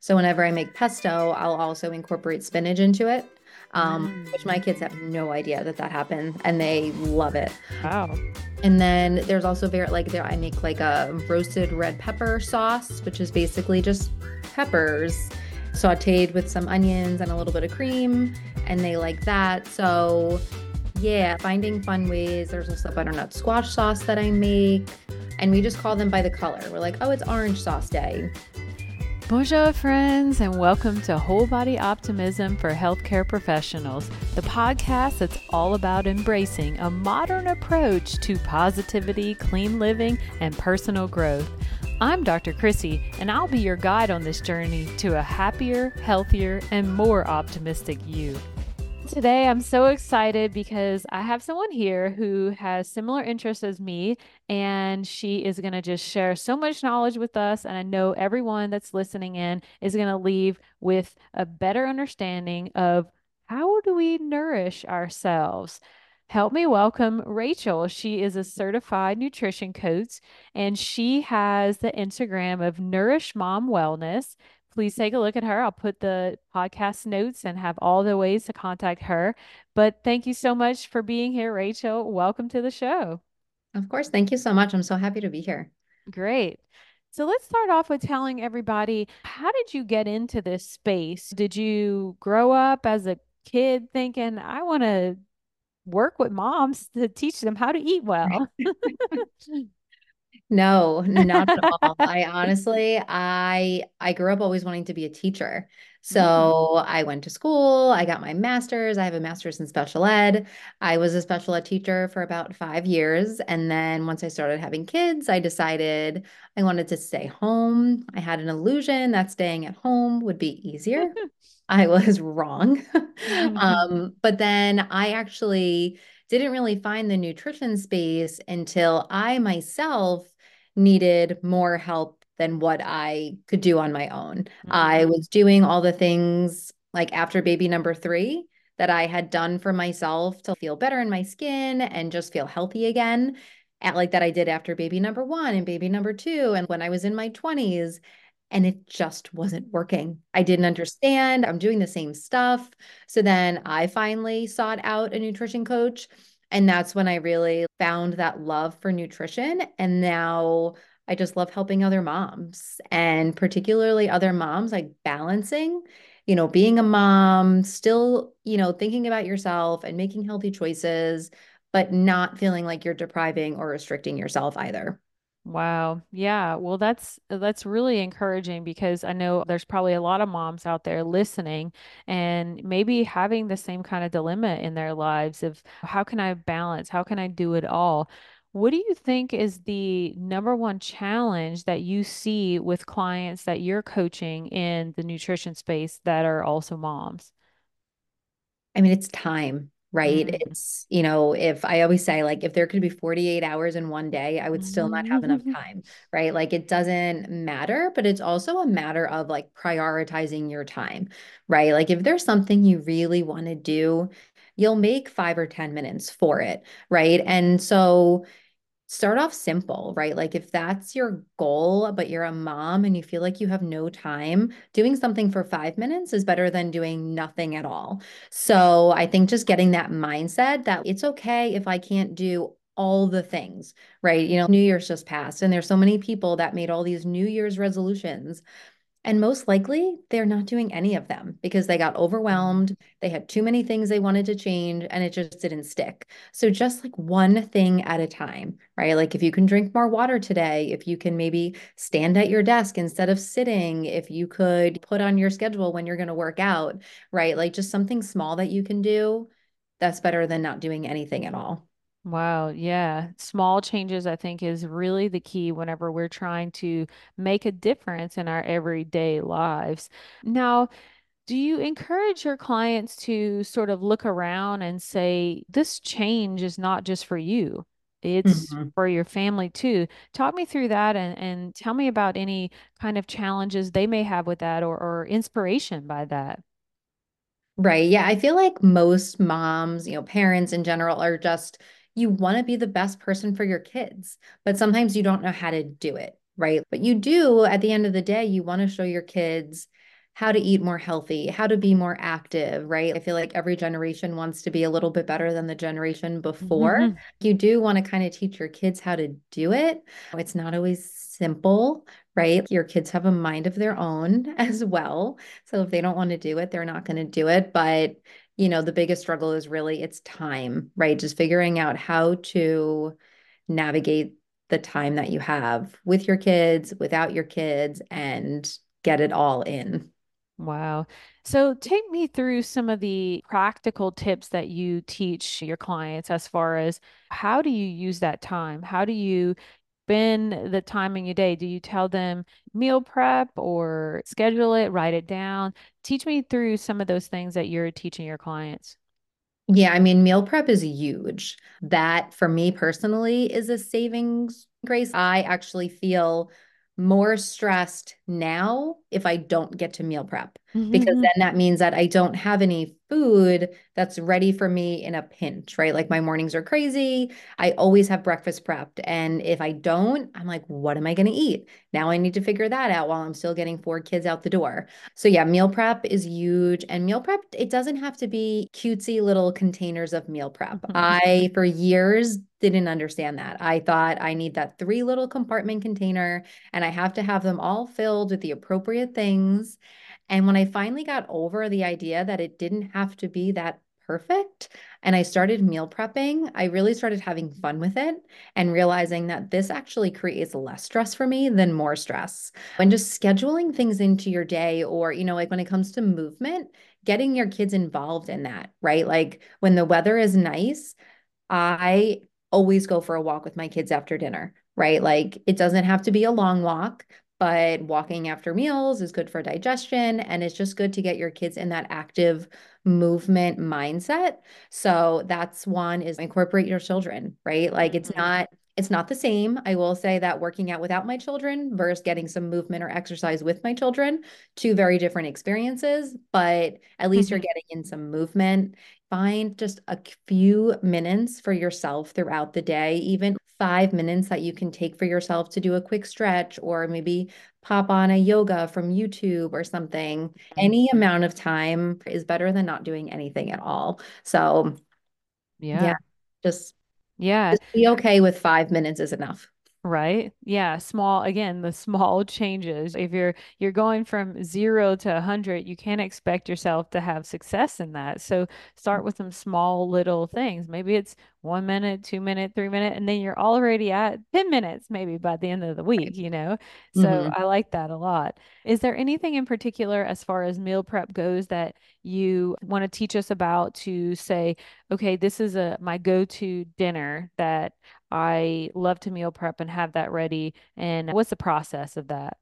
So whenever I make pesto, I'll also incorporate spinach into it, um, Mm. which my kids have no idea that that happened, and they love it. Wow. And then there's also very like there I make like a roasted red pepper sauce, which is basically just peppers sauteed with some onions and a little bit of cream, and they like that. So yeah, finding fun ways. There's also butternut squash sauce that I make, and we just call them by the color. We're like, oh, it's orange sauce day. Bonjour, friends, and welcome to Whole Body Optimism for Healthcare Professionals, the podcast that's all about embracing a modern approach to positivity, clean living, and personal growth. I'm Dr. Chrissy, and I'll be your guide on this journey to a happier, healthier, and more optimistic you. Today, I'm so excited because I have someone here who has similar interests as me, and she is going to just share so much knowledge with us. And I know everyone that's listening in is going to leave with a better understanding of how do we nourish ourselves. Help me welcome Rachel. She is a certified nutrition coach, and she has the Instagram of Nourish Mom Wellness please take a look at her. I'll put the podcast notes and have all the ways to contact her. But thank you so much for being here, Rachel. Welcome to the show. Of course, thank you so much. I'm so happy to be here. Great. So let's start off with telling everybody how did you get into this space? Did you grow up as a kid thinking, I want to work with moms to teach them how to eat well? No, not at all. I honestly, I I grew up always wanting to be a teacher. So Mm. I went to school, I got my master's. I have a master's in special ed. I was a special ed teacher for about five years. And then once I started having kids, I decided I wanted to stay home. I had an illusion that staying at home would be easier. I was wrong. Um, but then I actually didn't really find the nutrition space until I myself needed more help than what I could do on my own. I Mm. was doing all the things like after baby number three that I had done for myself to feel better in my skin and just feel healthy again. At like that I did after baby number one and baby number two, and when I was in my 20s, and it just wasn't working. I didn't understand. I'm doing the same stuff. So then I finally sought out a nutrition coach. And that's when I really found that love for nutrition. And now I just love helping other moms and particularly other moms like balancing, you know, being a mom, still, you know, thinking about yourself and making healthy choices, but not feeling like you're depriving or restricting yourself either. Wow. Yeah. Well, that's that's really encouraging because I know there's probably a lot of moms out there listening and maybe having the same kind of dilemma in their lives of how can I balance? How can I do it all? What do you think is the number one challenge that you see with clients that you're coaching in the nutrition space that are also moms? I mean, it's time, right? Mm. It's, you know, if I always say, like, if there could be 48 hours in one day, I would still not have enough time, right? Like, it doesn't matter, but it's also a matter of like prioritizing your time, right? Like, if there's something you really want to do, you'll make five or 10 minutes for it, right? And so, Start off simple, right? Like if that's your goal, but you're a mom and you feel like you have no time, doing something for five minutes is better than doing nothing at all. So I think just getting that mindset that it's okay if I can't do all the things, right? You know, New Year's just passed, and there's so many people that made all these New Year's resolutions and most likely, they're not doing any of them because they got overwhelmed. They had too many things they wanted to change and it just didn't stick. So, just like one thing at a time, right? Like if you can drink more water today, if you can maybe stand at your desk instead of sitting, if you could put on your schedule when you're going to work out, right? Like just something small that you can do, that's better than not doing anything at all. Wow, yeah. Small changes, I think, is really the key whenever we're trying to make a difference in our everyday lives. Now, do you encourage your clients to sort of look around and say, this change is not just for you, it's Mhm. for your family too? Talk me through that and, and tell me about any kind of challenges they may have with that or, or inspiration by that. Right. Yeah. I feel like most moms, you know, parents in general are just, you want to be the best person for your kids, but sometimes you don't know how to do it. Right. But you do, at the end of the day, you want to show your kids how to eat more healthy, how to be more active, right? I feel like every generation wants to be a little bit better than the generation before. Mm-hmm. You do want to kind of teach your kids how to do it. It's not always simple, right? Your kids have a mind of their own as well. So if they don't want to do it, they're not going to do it. But, you know, the biggest struggle is really it's time, right? Just figuring out how to navigate the time that you have with your kids, without your kids, and get it all in. Wow. So take me through some of the practical tips that you teach your clients as far as how do you use that time? How do you spend the time in your day? Do you tell them meal prep or schedule it, write it down? Teach me through some of those things that you're teaching your clients. Yeah, I mean, meal prep is huge. That for me personally is a savings grace. I actually feel more stressed now if I don't get to meal prep because mm-hmm. then that means that I don't have any food that's ready for me in a pinch, right? Like my mornings are crazy. I always have breakfast prepped. And if I don't, I'm like, what am I going to eat? Now I need to figure that out while I'm still getting four kids out the door. So yeah, meal prep is huge. And meal prep, it doesn't have to be cutesy little containers of meal prep. Mm-hmm. I, for years, didn't understand that. I thought I need that three little compartment container and I have to have them all filled with the appropriate things. And when I finally got over the idea that it didn't have to be that perfect and I started meal prepping, I really started having fun with it and realizing that this actually creates less stress for me than more stress. And just scheduling things into your day, or, you know, like when it comes to movement, getting your kids involved in that, right? Like when the weather is nice, I always go for a walk with my kids after dinner, right? Like it doesn't have to be a long walk, but walking after meals is good for digestion and it's just good to get your kids in that active movement mindset. So that's one is incorporate your children, right? Like it's Mm-hmm. not it's not the same. I will say that working out without my children versus getting some movement or exercise with my children, two very different experiences, but at least you're getting in some movement. Find just a few minutes for yourself throughout the day, even five minutes that you can take for yourself to do a quick stretch or maybe pop on a yoga from YouTube or something. Mm-hmm. Any amount of time is better than not doing anything at all. So, yeah, Yeah. just Yeah. just be okay with five minutes is enough. Right. Yeah. Small, again, the small changes. If you're you're going from zero to a hundred, you can't expect yourself to have success in that. So start with some small little things. Maybe it's one minute, two minute, three minute, and then you're already at 10 minutes, maybe by the end of the week, you know? So Mhm. I like that a lot. Is there anything in particular as far as meal prep goes that you want to teach us about to say, okay, this is a my go-to dinner that I love to meal prep and have that ready. And what's the process of that?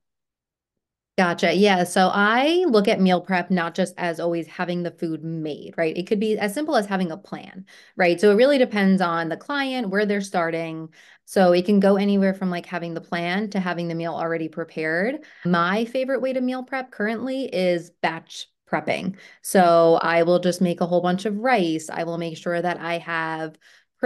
Gotcha. Yeah. So I look at meal prep not just as always having the food made, right? It could be as simple as having a plan, right? So it really depends on the client, where they're starting. So it can go anywhere from like having the plan to having the meal already prepared. My favorite way to meal prep currently is batch prepping. So I will just make a whole bunch of rice. I will make sure that I have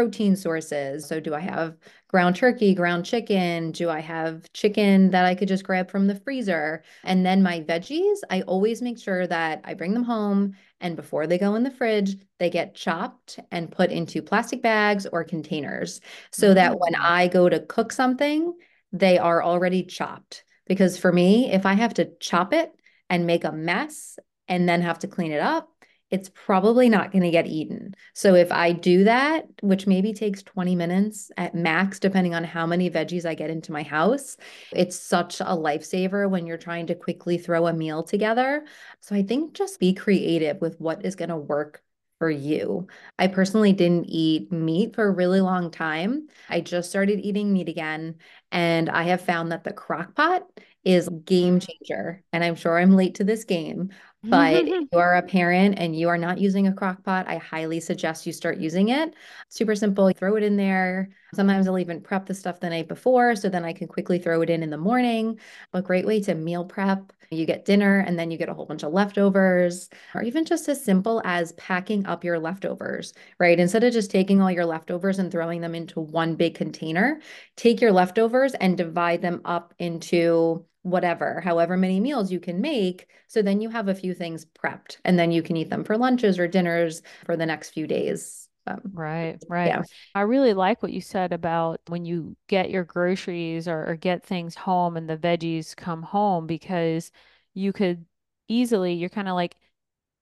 protein sources. So do I have ground turkey, ground chicken? Do I have chicken that I could just grab from the freezer? And then my veggies, I always make sure that I bring them home and before they go in the fridge, they get chopped and put into plastic bags or containers so that when Mm. I go to cook something, they are already chopped. Because for me, if I have to chop it and make a mess and then have to clean it up, it's probably not going to get eaten. So if I do that, which maybe takes 20 minutes at max, depending on how many veggies I get into my house, it's such a lifesaver when you're trying to quickly throw a meal together. So I think just be creative with what is going to work for you. I personally didn't eat meat for a really long time. I just started eating meat again, and I have found that the crock pot is game changer. And I'm sure I'm late to this game, but if you are a parent and you are not using a crock pot, I highly suggest you start using it. Super simple. Throw it in there. Sometimes I'll even prep the stuff the night before so then I can quickly throw it in in the morning. A great way to meal prep. You get dinner and then you get a whole bunch of leftovers, or even just as simple as packing up your leftovers, right? Instead of just taking all your leftovers and throwing them into one big container, take your leftovers and divide them up into whatever, however many meals you can make. So then you have a few things prepped and then you can eat them for lunches or dinners for the next few days. Um, Right, right. yeah, I really like what you said about when you get your groceries or, or get things home and the veggies come home because you could easily, you're kind of like,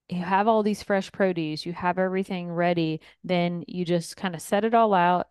you have all these fresh produce, you have everything ready, then you just kind of set it all out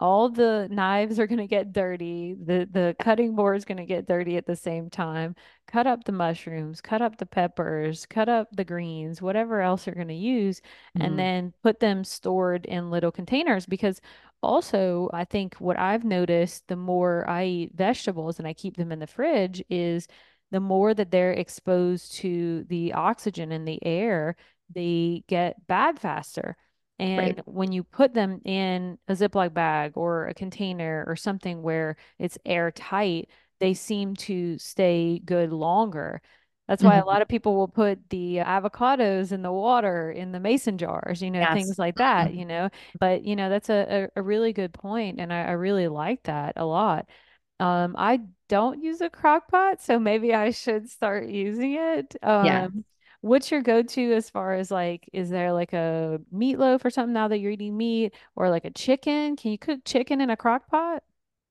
all the knives are going to get dirty. The the cutting board is going to get dirty at the same time. Cut up the mushrooms, cut up the peppers, cut up the greens, whatever else you're going to use, and Mhm. then put them stored in little containers because also I think what I've noticed the more I eat vegetables and I keep them in the fridge is the more that they're exposed to the oxygen in the air, they get bad faster. Right. And when you put them in a Ziploc bag or a container or something where it's airtight, they seem to stay good longer. That's why a Mhm. lot of people will put the avocados in the water in the mason jars, you know, Yes. things like that, Mhm. you know. But, you know, that's a, a, a really good point, and I, I really like that a lot. Um, I don't use a crock pot, so maybe I should start using it. Yeah. What's your go-to as far as like, is there like a meatloaf or something now that you're eating meat, or like a chicken? Can you cook chicken in a crock pot?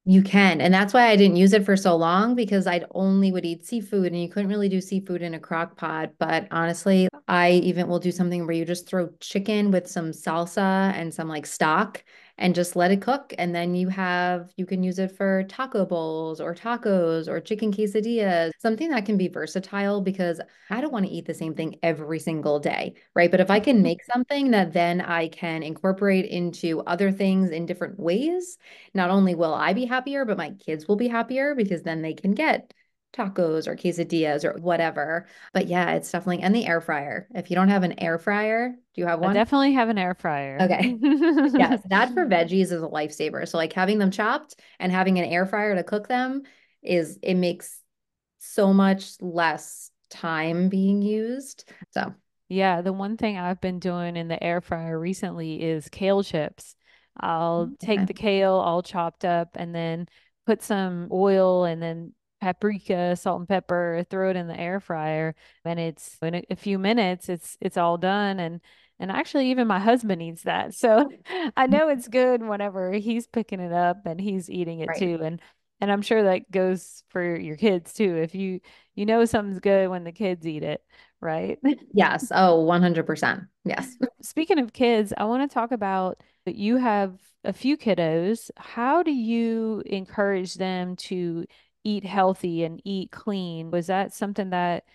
You can. And that's why I didn't use it for so long because I'd only would eat seafood and you couldn't really do seafood in a crock pot. But honestly, I even will do something where you just throw chicken with some salsa and some like stock and just let it cook. And then you have, you can use it for taco bowls or tacos or chicken quesadillas, something that can be versatile because I don't want to eat the same thing every single day, right? But if I can mm-hmm. make something that then I can incorporate into other things in different ways not only will I be happier, but my kids will be happier because then they can get tacos or quesadillas or whatever. But yeah, it's definitely, and the air fryer. If you don't have an air fryer, do you have I one? definitely have an air fryer. Okay. Yes, that for veggies is a lifesaver. So like having them chopped and having an air fryer to cook them is it makes so much less time being used. So, Yeah, the one thing I've been doing in the air fryer recently is kale chips. I'll take the kale all chopped up and then put some oil and then paprika, salt and pepper, throw it in the air fryer, and it's in a, a few minutes it's it's all done and and actually even my husband eats that. So I know it's good whenever he's picking it up and he's eating it Right. too. And and I'm sure that goes for your kids too. If you you know something's good when the kids eat it, right? Yes. Oh, 100%. Yes. Speaking of kids, I want to talk about you have a few kiddos. How do you encourage them to eat healthy and eat clean? Was that something that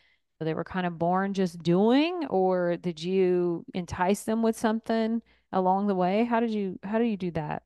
they were kind of born just doing, or did you entice them with something along the way? How did you how do you do that?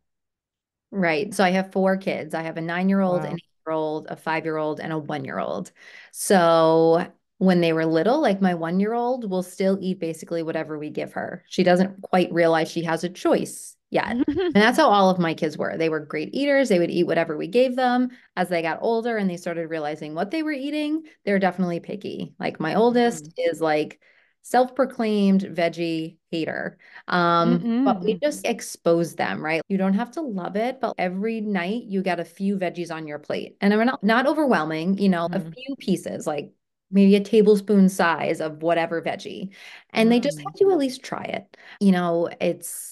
Right. So I have four kids. I have a nine-year-old, an Wow. eight-year-old, a five-year-old, and a one-year-old. So when they were little, like my one-year-old will still eat basically whatever we give her. She doesn't quite realize she has a choice yet. And that's how all of my kids were. They were great eaters. They would eat whatever we gave them. As they got older and they started realizing what they were eating, they're definitely picky. Like my oldest Mm. is like self-proclaimed veggie hater. Um, but we just expose them, right? You don't have to love it, but every night you get a few veggies on your plate. And they're not, not overwhelming, you know, a Mm. few pieces, like maybe a tablespoon size of whatever veggie. And they just Mm. have to at least try it. You know, it's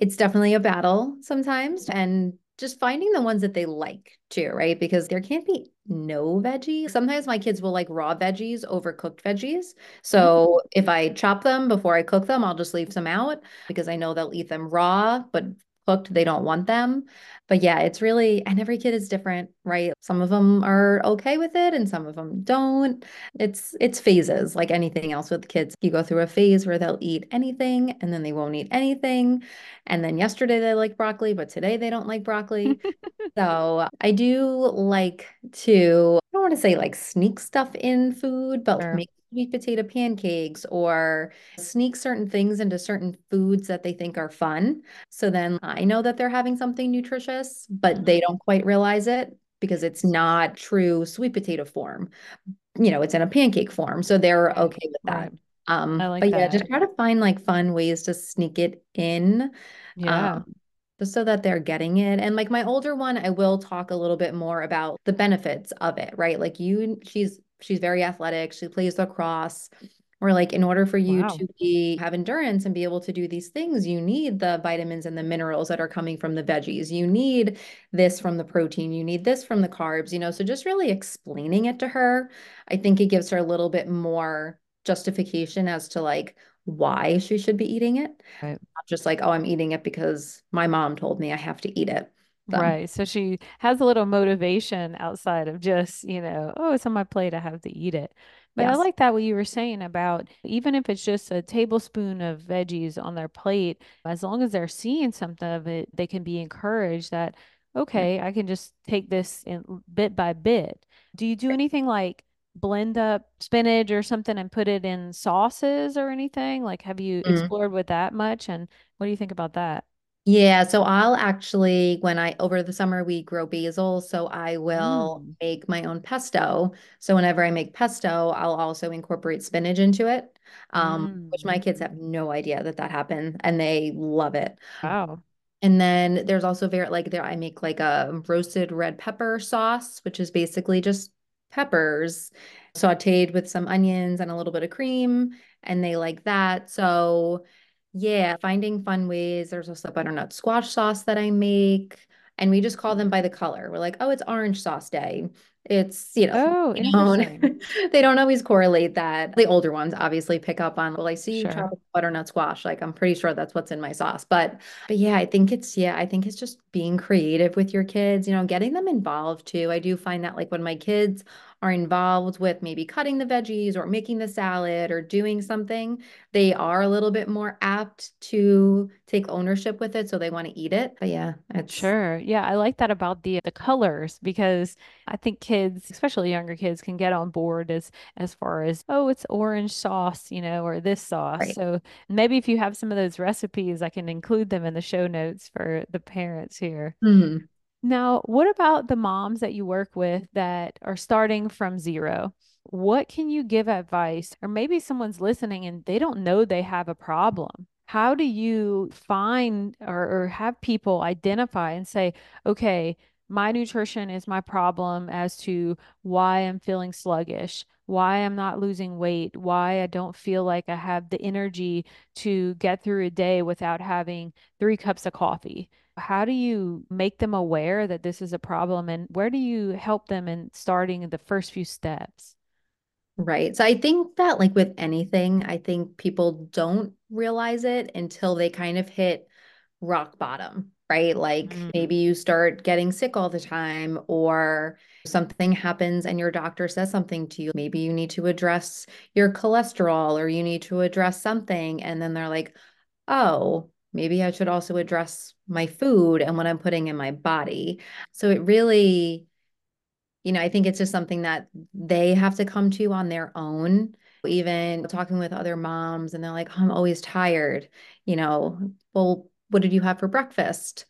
it's definitely a battle sometimes and just finding the ones that they like too, right? Because there can't be no veggie. Sometimes my kids will like raw veggies over cooked veggies. Mm. So if I chop them before I cook them, I'll just leave some out because I know they'll eat them raw, but cooked, they don't want them. But yeah, it's really, and every kid is different, right? Some of them are okay with it and some of them don't. It's it's phases like anything else with kids. You go through a phase where they'll eat anything and then they won't eat anything. And then yesterday they like broccoli, but today they don't like broccoli. So I do like to, I don't want to say like sneak stuff in food, but Sure. make sweet potato pancakes or sneak certain things into certain foods that they think are fun. So then I know that they're having something nutritious, but they Mhm. don't quite realize it because it's not true sweet potato form. You know, it's in a pancake form. So they're okay with that. Um, like but yeah, that. just try to find like fun ways to sneak it in. Um, Yeah. just so that they're getting it. And like my older one, I will talk a little bit more about the benefits of it, right? Like you, she's she's very athletic. She plays lacrosse. Or like in order for you Wow. to be have endurance and be able to do these things, you need the vitamins and the minerals that are coming from the veggies. You need this from the protein, you need this from the carbs, you know. So just really explaining it to her, I think it gives her a little bit more justification as to like why she should be eating it. Right. Not just like, oh, I'm eating it because my mom told me I have to eat it. So, Right. So she has a little motivation outside of just, you know, oh, it's on my plate, I have to eat it. But I like that what you were saying about even if it's just a tablespoon of veggies on their plate, as long as they're seeing something of it, they can be encouraged that, okay, I can just take this in bit by bit. Do you do anything like blend up spinach or something and put it in sauces or anything? Like, have you Mm. explored with that much? And what do you think about that? Yeah, so I'll actually, when I, over the summer, we grow basil. So I will Mm. make my own pesto. So whenever I make pesto, I'll also incorporate spinach into it, um, which Mm. my kids have no idea that that happened and they love it. Wow. And then there's also very like there I make like a roasted red pepper sauce, which is basically just peppers sauteed with some onions and a little bit of cream, and they like that. So yeah, finding fun ways. There's also butternut squash sauce that I make, and we just call them by the color. We're like, oh, it's orange sauce day. It's, you know, Oh, they don't interesting. they don't always correlate that. The older ones obviously pick up on, well, I see Sure. tropical butternut squash. Like I'm pretty sure that's what's in my sauce. But but yeah, I think it's yeah, I think it's just being creative with your kids, you know, getting them involved too. I do find that like when my kids are involved with maybe cutting the veggies or making the salad or doing something, they are a little bit more apt to take ownership with it, so they want to eat it. But yeah, it's Sure. Yeah, I like that about the the colors because I think kids, especially younger kids, can get on board as as far as, oh, it's orange sauce, you know, or this sauce. right. So maybe if you have some of those recipes, I can include them in the show notes for the parents here. Mhm. Now, what about the moms that you work with that are starting from zero? What can you give advice? Or maybe someone's listening and they don't know they have a problem. How do you find or, or have people identify and say, okay, my nutrition is my problem as to why I'm feeling sluggish, why I'm not losing weight, why I don't feel like I have the energy to get through a day without having three cups of coffee? How do you make them aware that this is a problem and where do you help them in starting the first few steps? Right. So I think that, like with anything, I think people don't realize it until they kind of hit rock bottom, right? Like Mm, maybe you start getting sick all the time, or something happens and your doctor says something to you. Maybe you need to address your cholesterol or you need to address something. And then they're like, oh, maybe I should also address my food and what I'm putting in my body. So it really you know, I think it's just something that they have to come to on their own. Even talking with other moms, and they're like, oh, I'm always tired. You know, well, what did you have for breakfast?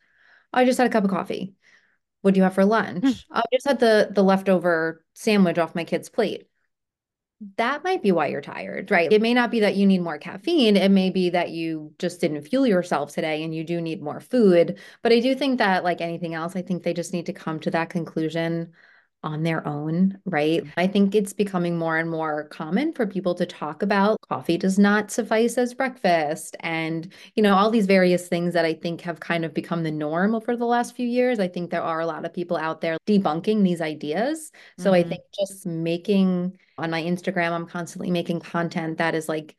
I just had a cup of coffee. What do you have for mm, lunch? I just had the the leftover sandwich off my kid's plate. That might be why you're tired, right? It may not be that you need more caffeine. It may be that you just didn't fuel yourself today and you do need more food. But I do think that, like anything else, I think they just need to come to that conclusion on their own, right? I think it's becoming more and more common for people to talk about coffee does not suffice as breakfast and, you know, all these various things that I think have kind of become the norm over the last few years. I think there are a lot of people out there debunking these ideas. So I hmm think just making on my Instagram, I'm constantly making content that is like,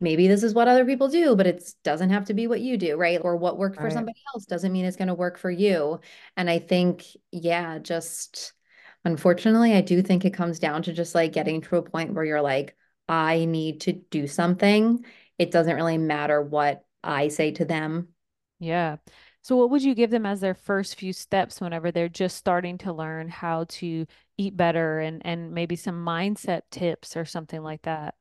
maybe this is what other people do, but it doesn't have to be what you do, right? Or what worked for Right. somebody else doesn't mean it's going to work for you. And I think, yeah, just unfortunately, I do think it comes down to just like getting to a point where you're like, I need to do something. It doesn't really matter what I say to them. Yeah. So what would you give them as their first few steps whenever they're just starting to learn how to eat better and and maybe some mindset tips or something like that?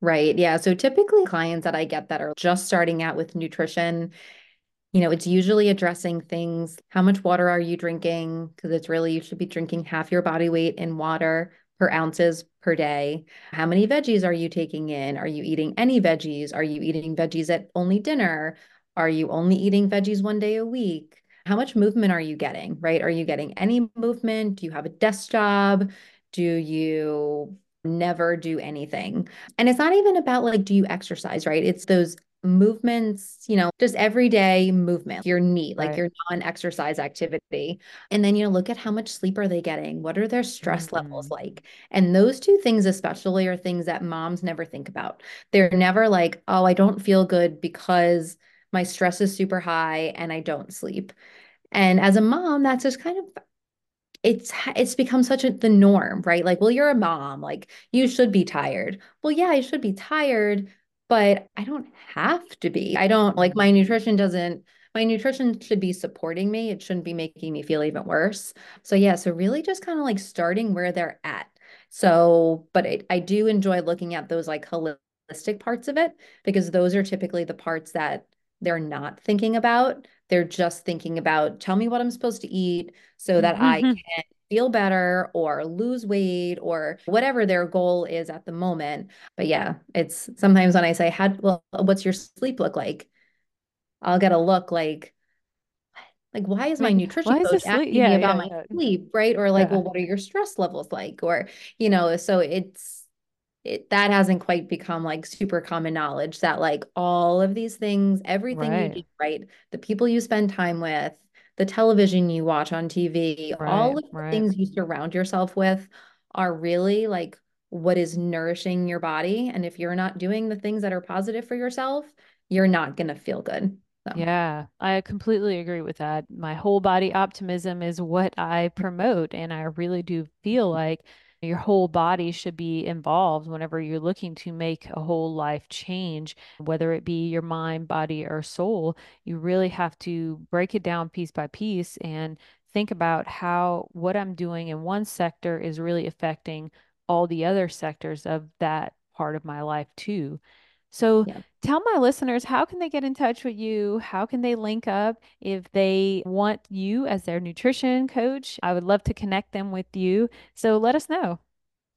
Right. Yeah. So typically clients that I get that are just starting out with nutrition, You know, it's usually addressing things. How much water are you drinking? Because it's really, you should be drinking half your body weight in water per ounces per day. How many veggies are you taking in? Are you eating any veggies? Are you eating veggies at only dinner? Are you only eating veggies one day a week? How much movement are you getting, right? Are you getting any movement? Do you have a desk job? Do you never do anything? And it's not even about like, do you exercise, right? It's those movements, you know, just everyday movement, your NEAT, like Right. your non-exercise activity. And then, you know, look at how much sleep are they getting? What are their stress levels Mhm. like? And those two things, especially, are things that moms never think about. They're never like, oh, I don't feel good because my stress is super high and I don't sleep. And as a mom, that's just kind of it's it's become such a the norm, right? Like, well, you're a mom, like you should be tired. Well, yeah, I should be tired, but I don't have to be. I don't like my nutrition doesn't my nutrition should be supporting me. It shouldn't be making me feel even worse. So yeah, so really just kind of like starting where they're at. So, but I, I do enjoy looking at those like holistic parts of it because those are typically the parts that they're not thinking about. They're just thinking about, tell me what I'm supposed to eat so that I mm-hmm. can feel better or lose weight or whatever their goal is at the moment. But yeah, it's sometimes when I say, how, well, what's your sleep look like? I'll get a look like, like, why is my nutrition why coach asking me about yeah, my yeah. sleep, right? Or like, Yeah. well, what are your stress levels like? Or, you know, so it's, it, that hasn't quite become like super common knowledge that like all of these things, everything you do, right? The people you spend time with, the television you watch on TV, all of the Right. things you surround yourself with are really like what is nourishing your body. And if you're not doing the things that are positive for yourself, you're not going to feel good. So, Yeah, I completely agree with that. My whole body optimism is what I promote, and I really do feel like your whole body should be involved whenever you're looking to make a whole life change, whether it be your mind, body, or soul. You really have to break it down piece by piece and think about how what I'm doing in one sector is really affecting all the other sectors of that part of my life too. So, yeah. Tell my listeners how can they get in touch with you? How can they link up if they want you as their nutrition coach? I would love to connect them with you. So let us know.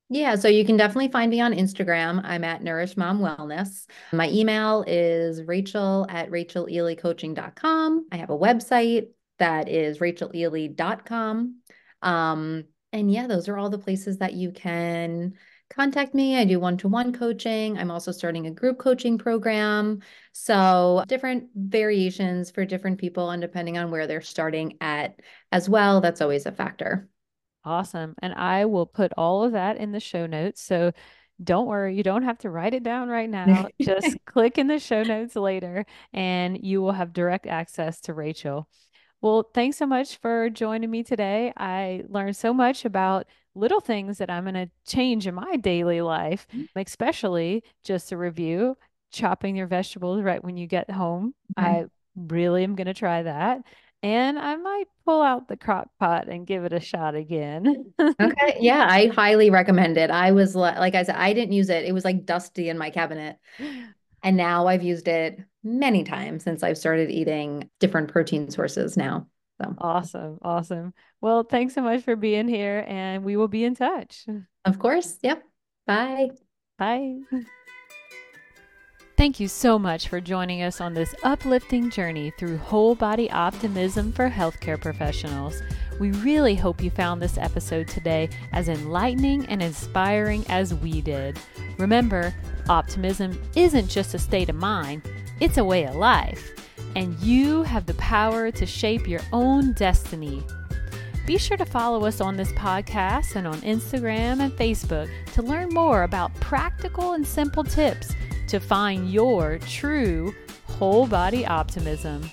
Yeah, so you can definitely find me on Instagram. I'm at Nourish Mom Wellness. My email is rachel at rachelelycoaching.com. I have a website that is rachelely.com. Um, and yeah, those are all the places that you can contact me. I do one-to-one coaching. I'm also starting a group coaching program. So different variations for different people and depending on where they're starting at as well, that's always a factor. Awesome. And I will put all of that in the show notes. So don't worry, you don't have to write it down right now. Just click in the show notes later and you will have direct access to Rachel. Well, thanks so much for joining me today. I learned so much about little things that I'm going to change in my daily life, mm. especially just a review, chopping your vegetables right when you get home. Okay. I really am going to try that. And I might pull out the crock pot and give it a shot again. Okay. Yeah, I highly recommend it. I was like I said, I didn't use it. It was like dusty in my cabinet. And now I've used it many times since I've started eating different protein sources now. So, Awesome. Awesome. Well, thanks so much for being here, and we will be in touch. of course. Yep. Bye. Bye. Thank you so much for joining us on this uplifting journey through whole body optimism for healthcare professionals. We really hope you found this episode today as enlightening and inspiring as we did. Remember, optimism isn't just a state of mind, it's a way of life. And you have the power to shape your own destiny. Be sure to follow us on this podcast and on Instagram and Facebook to learn more about practical and simple tips to find your true whole body optimism.